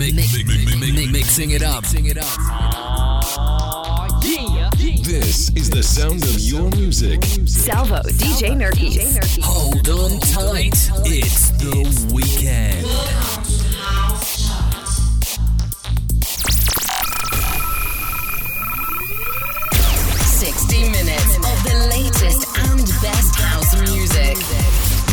Mixing it up. This is the sound of your music. Salvo, DJ Nerkis. Hold on tight. It's the weekend. 60 minutes of the latest and best house music.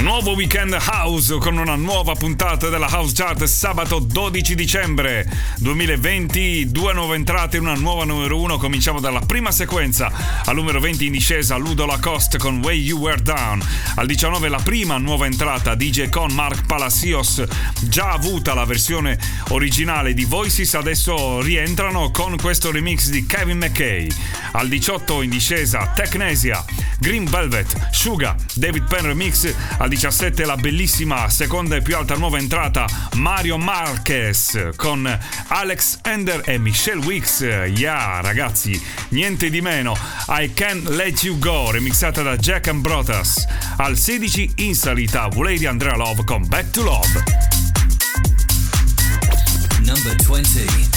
Nuovo weekend house con una nuova puntata della House Chart sabato 12 dicembre 2020. Due nuove entrate, una nuova numero 1. Cominciamo dalla prima sequenza. Al numero 20 in discesa Ludo Lacoste con Way You Were Down. Al 19 la prima nuova entrata DJ con Mark Palacios. Già avuta la versione originale di Voices, adesso rientrano con questo remix di Kevin McKay. Al 18 in discesa Technesia, Green Velvet, Suga, David Penn remix. Al 17 la bellissima seconda e più alta nuova entrata Mario Marquez con Alex Ender e Michelle Wicks. Yeah, ragazzi, niente di meno. I Can't Let You Go, remixata da Jack and Brothers. Al 16 in salita Lady Andrea Love con Back to Love. Number 20.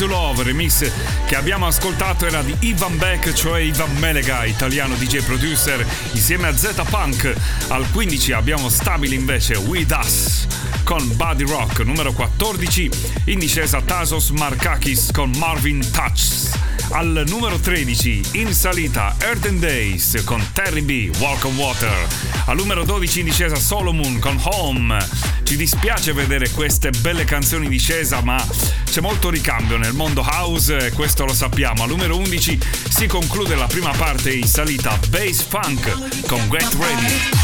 to Love, remix che abbiamo ascoltato era di Ivan Beck, cioè Ivan Melega, italiano DJ producer, insieme a Z Punk. Al 15 abbiamo stabile invece With Us con Buddy Rock, numero 14, in discesa Tasos Markakis con Marvin Touch. Al numero 13 in salita Earthen Days con Terry B, Walk on Water. Al numero 12 in discesa Solomon con Home. Mi dispiace vedere queste belle canzoni discesa, ma c'è molto ricambio nel mondo house e questo lo sappiamo. Al numero 11 si conclude la prima parte in salita Bass Funk con Get Ready.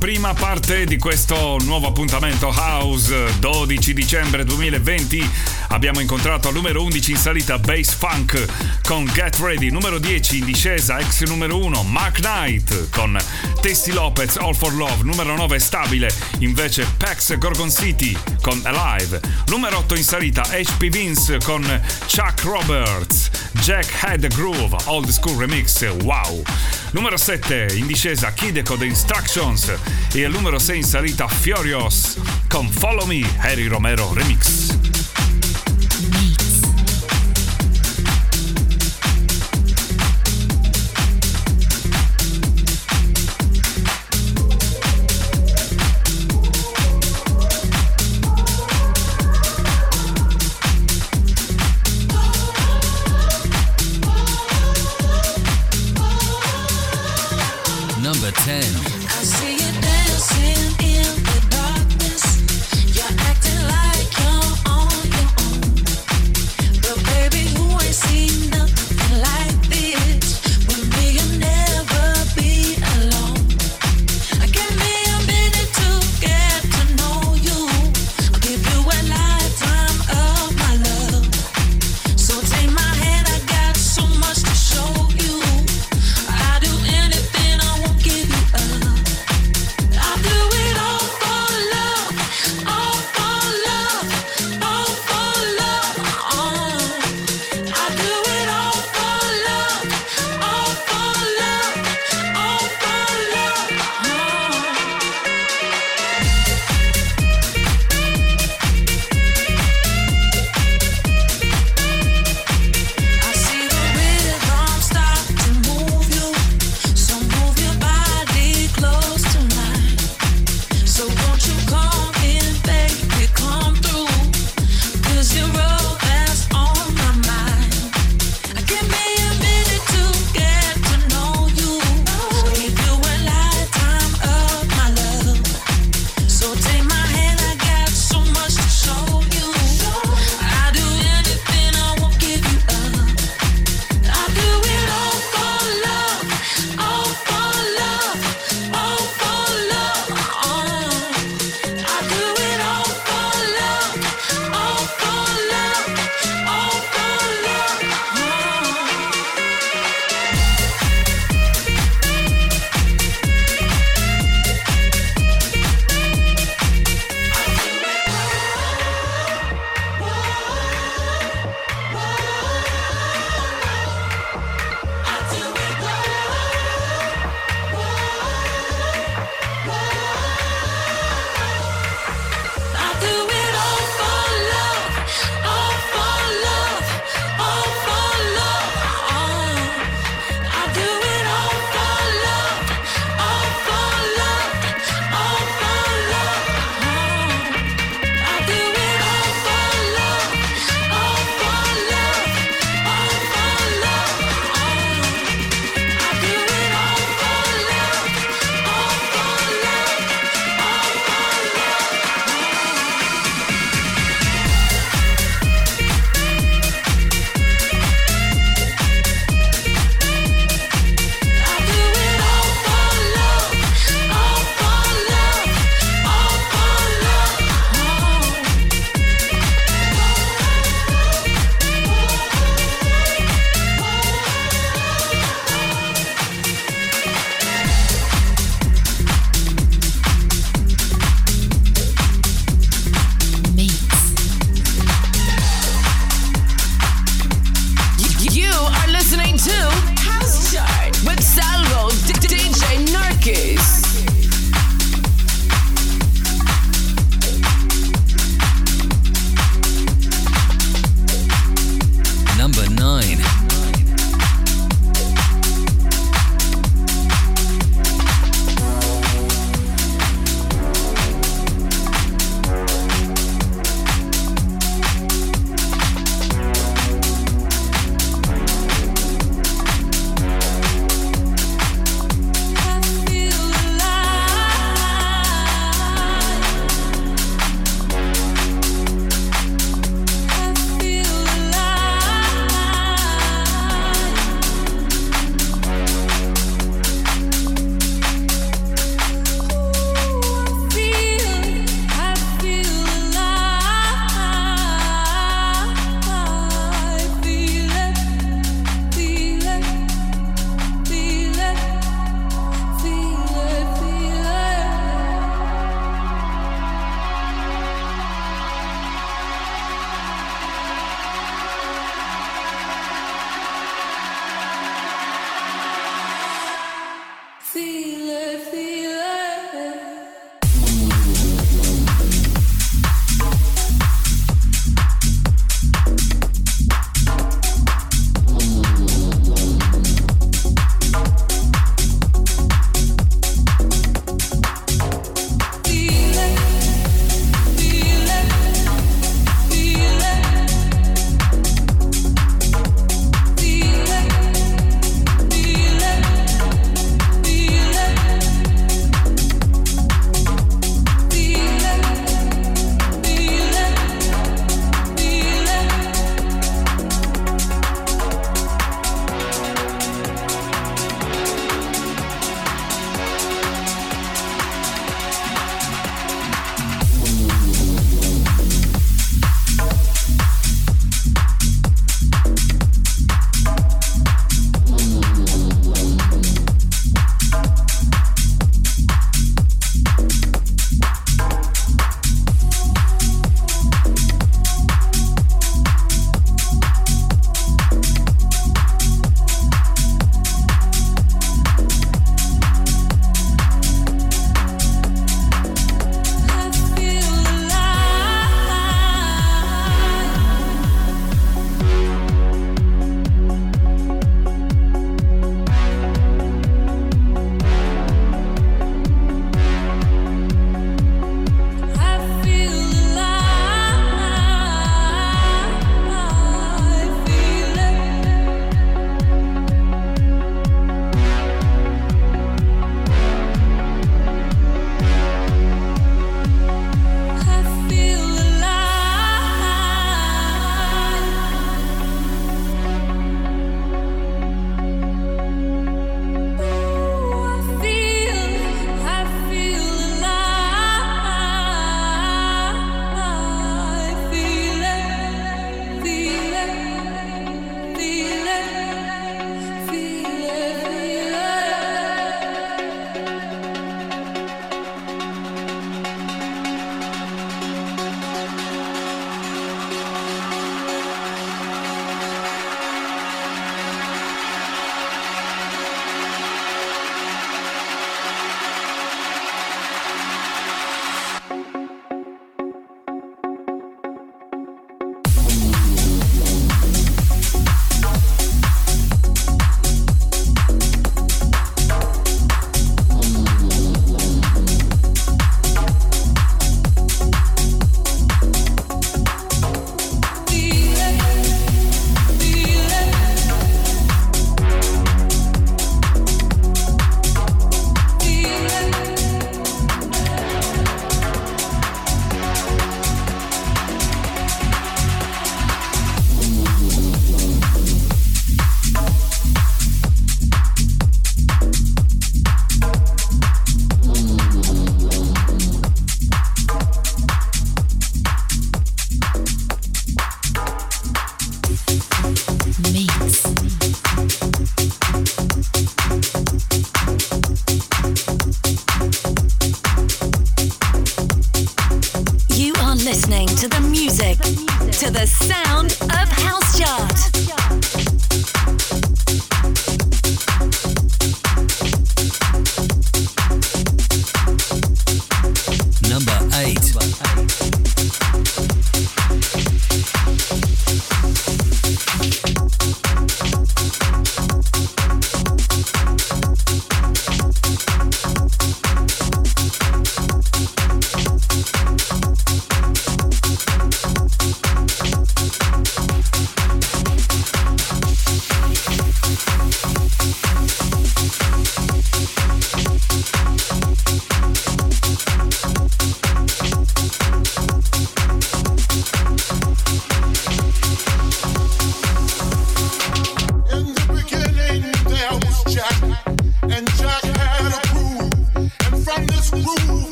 Prima parte di questo nuovo appuntamento House 12 dicembre 2020 abbiamo incontrato al numero 11 in salita Bass Funk con Get Ready, numero 10 in discesa ex numero 1 Mark Knight con Testy Lopez All for Love, numero 9 stabile invece Pax Gorgon City con Alive, numero 8 in salita HP Vince con Chuck Roberts, Jack Head Groove Old School Remix, wow! Numero 7 in discesa Kid Code Instructions e al numero 6 in salita Furious con Follow Me Harry Romero Remix.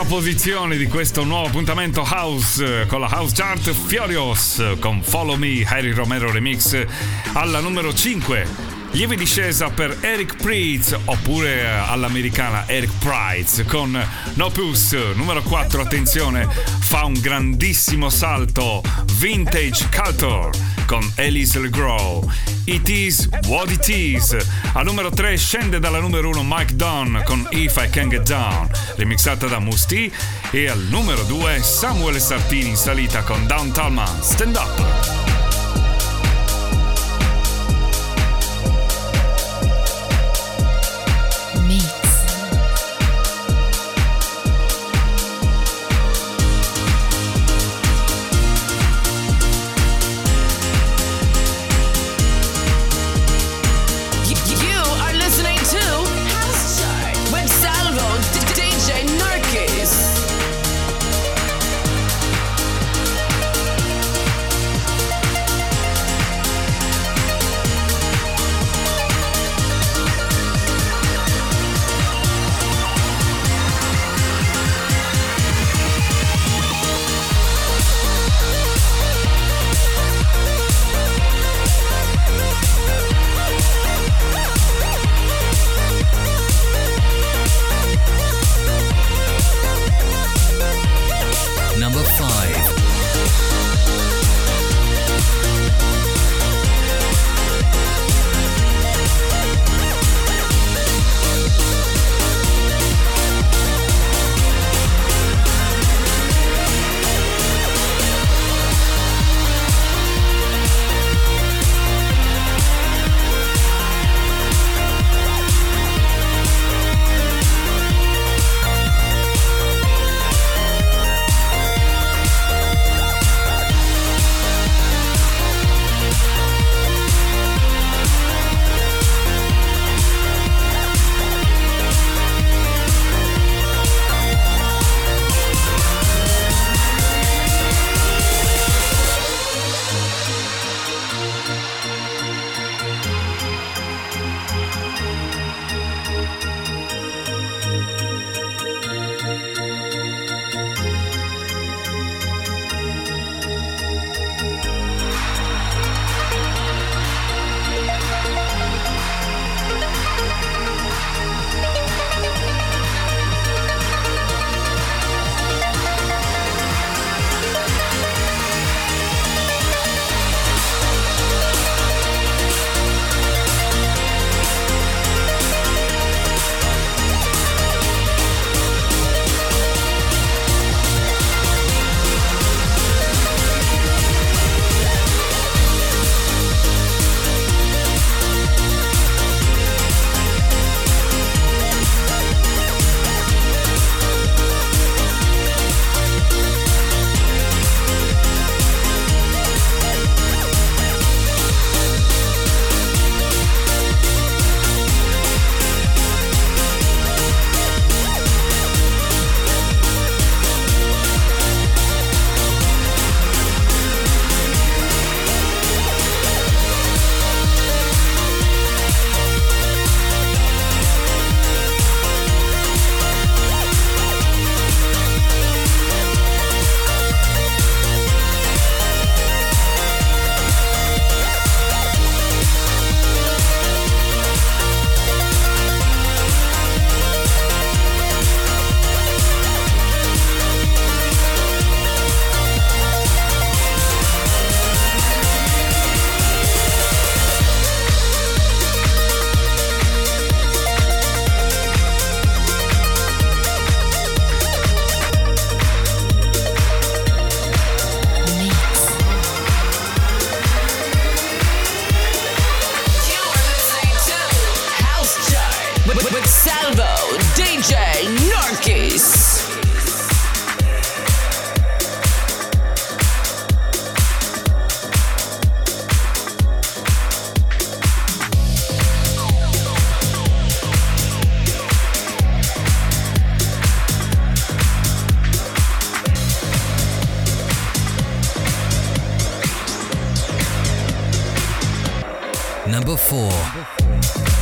Posizione di questo nuovo appuntamento House con la House Chart Furious con Follow Me Harry Romero Remix alla numero 5 lieve discesa per Eric Priest oppure all'americana Eric Price con No Puss numero 4 attenzione fa un grandissimo salto Vintage Culture con Elise LeGros It Is What It Is. Al numero 3 scende dalla numero 1 Mike Dunn con If I Can Get Down, remixata da Musti. E al numero 2 Samuele Sartini in salita con Downtown Man, Stand Up. Number four.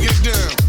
get down.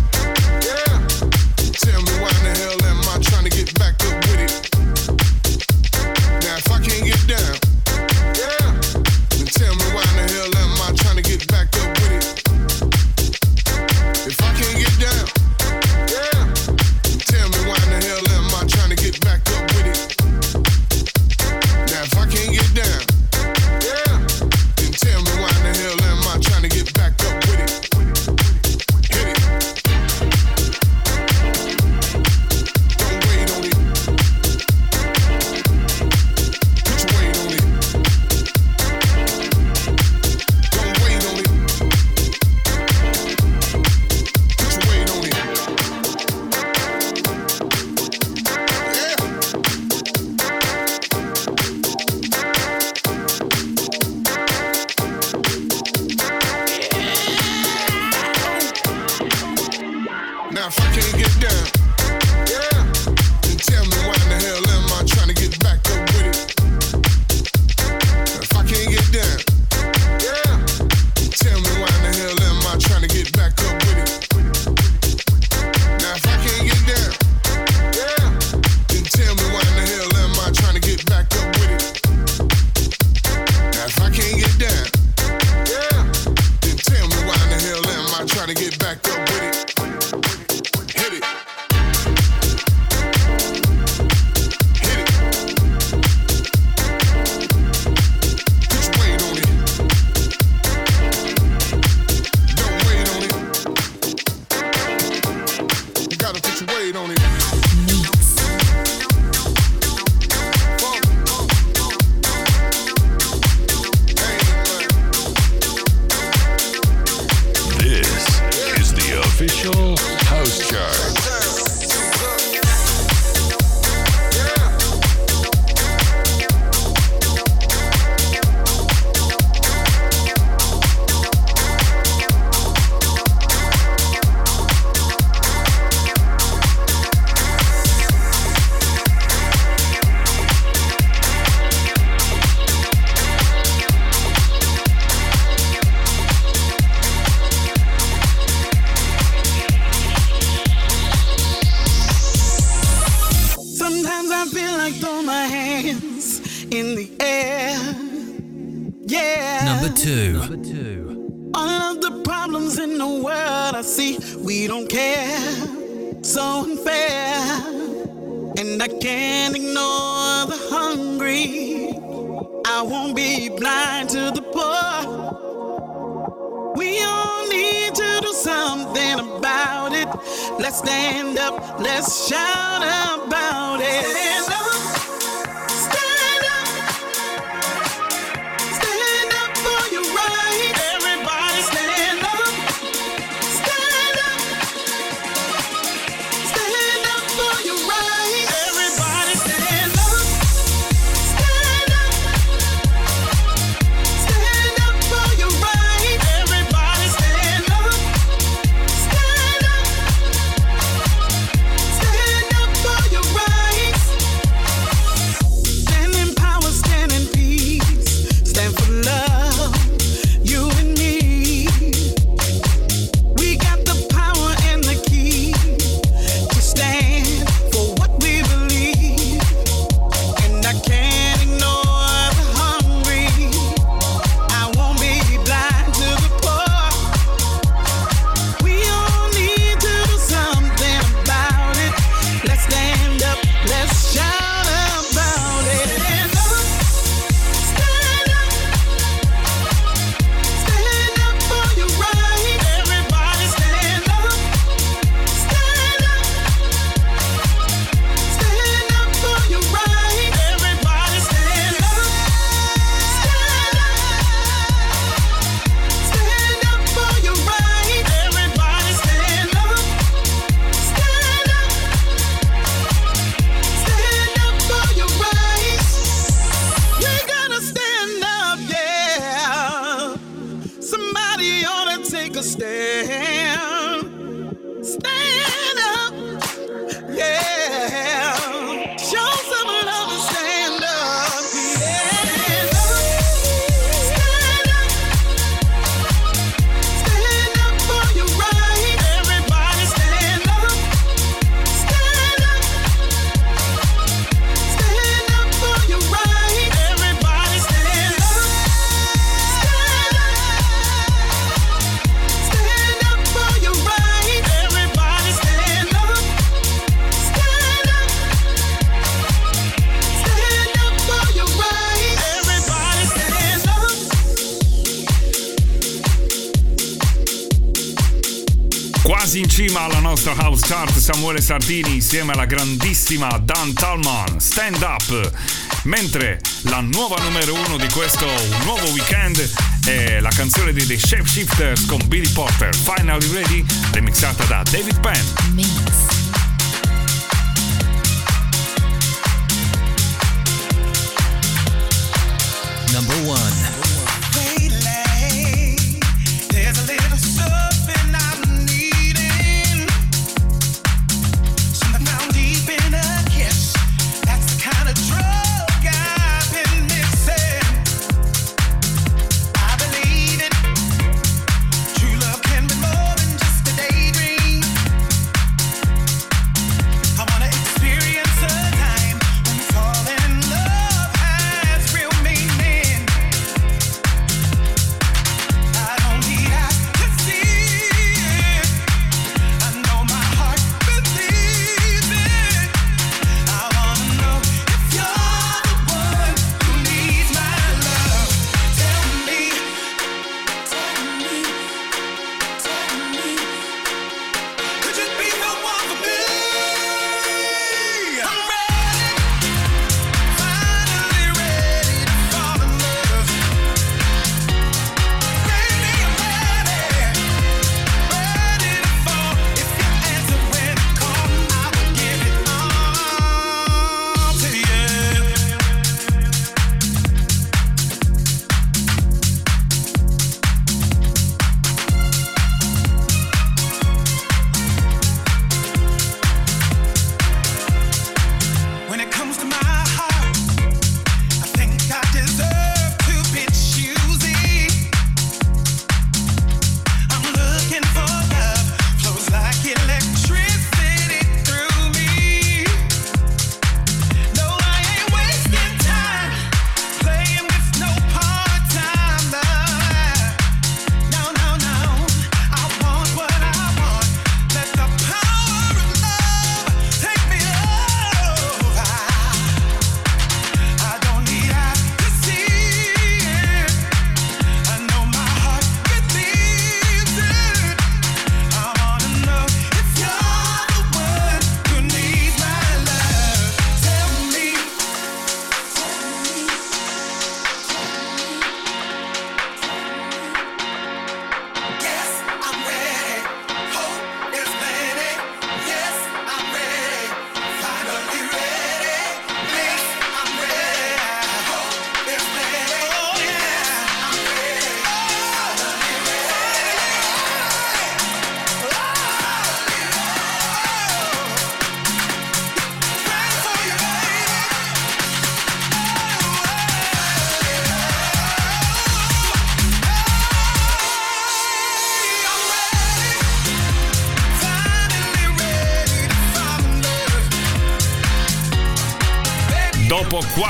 Two. All of the problems in the world I see, we don't care. So unfair. And I can't ignore the hungry. I won't be blind to the poor. We all need to do something about it. Let's stand up, let's shout about it. Samuele Sardini insieme alla grandissima Dan Talman, Stand Up. Mentre la nuova numero uno di questo nuovo weekend è la canzone di The Shapeshifters con Billy Porter, Finally Ready, remixata da David Penn. Mix. Number one.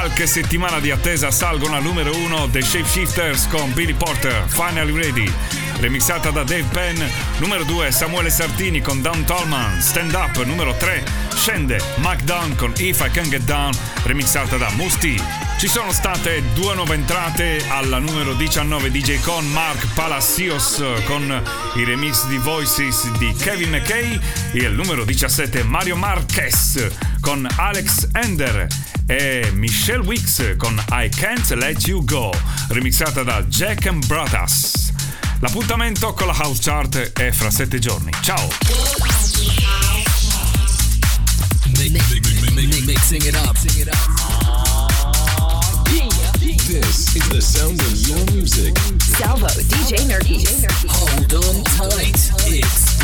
Qualche settimana di attesa salgono al numero 1 The Shapeshifters con Billy Porter, Finally Ready, remixata da Dave Penn. Numero 2 Samuele Sartini con Don Tolman, Stand Up. Numero 3 scende Dunn con If I Can Get Down, remixata da Musti. Ci sono state due nuove entrate alla numero 19 DJ con Mark Palacios con i remix di Voices di Kevin McKay e al numero 17 Mario Marquez con Alex Ender e Michelle Wicks con I Can't Let You Go, remixata da Jack and Brothers. L'appuntamento con la House Chart è fra sette giorni. Ciao! Mixing it up. This is the sound of your music. Salvo, DJ Nerdy. Hold on tight. It's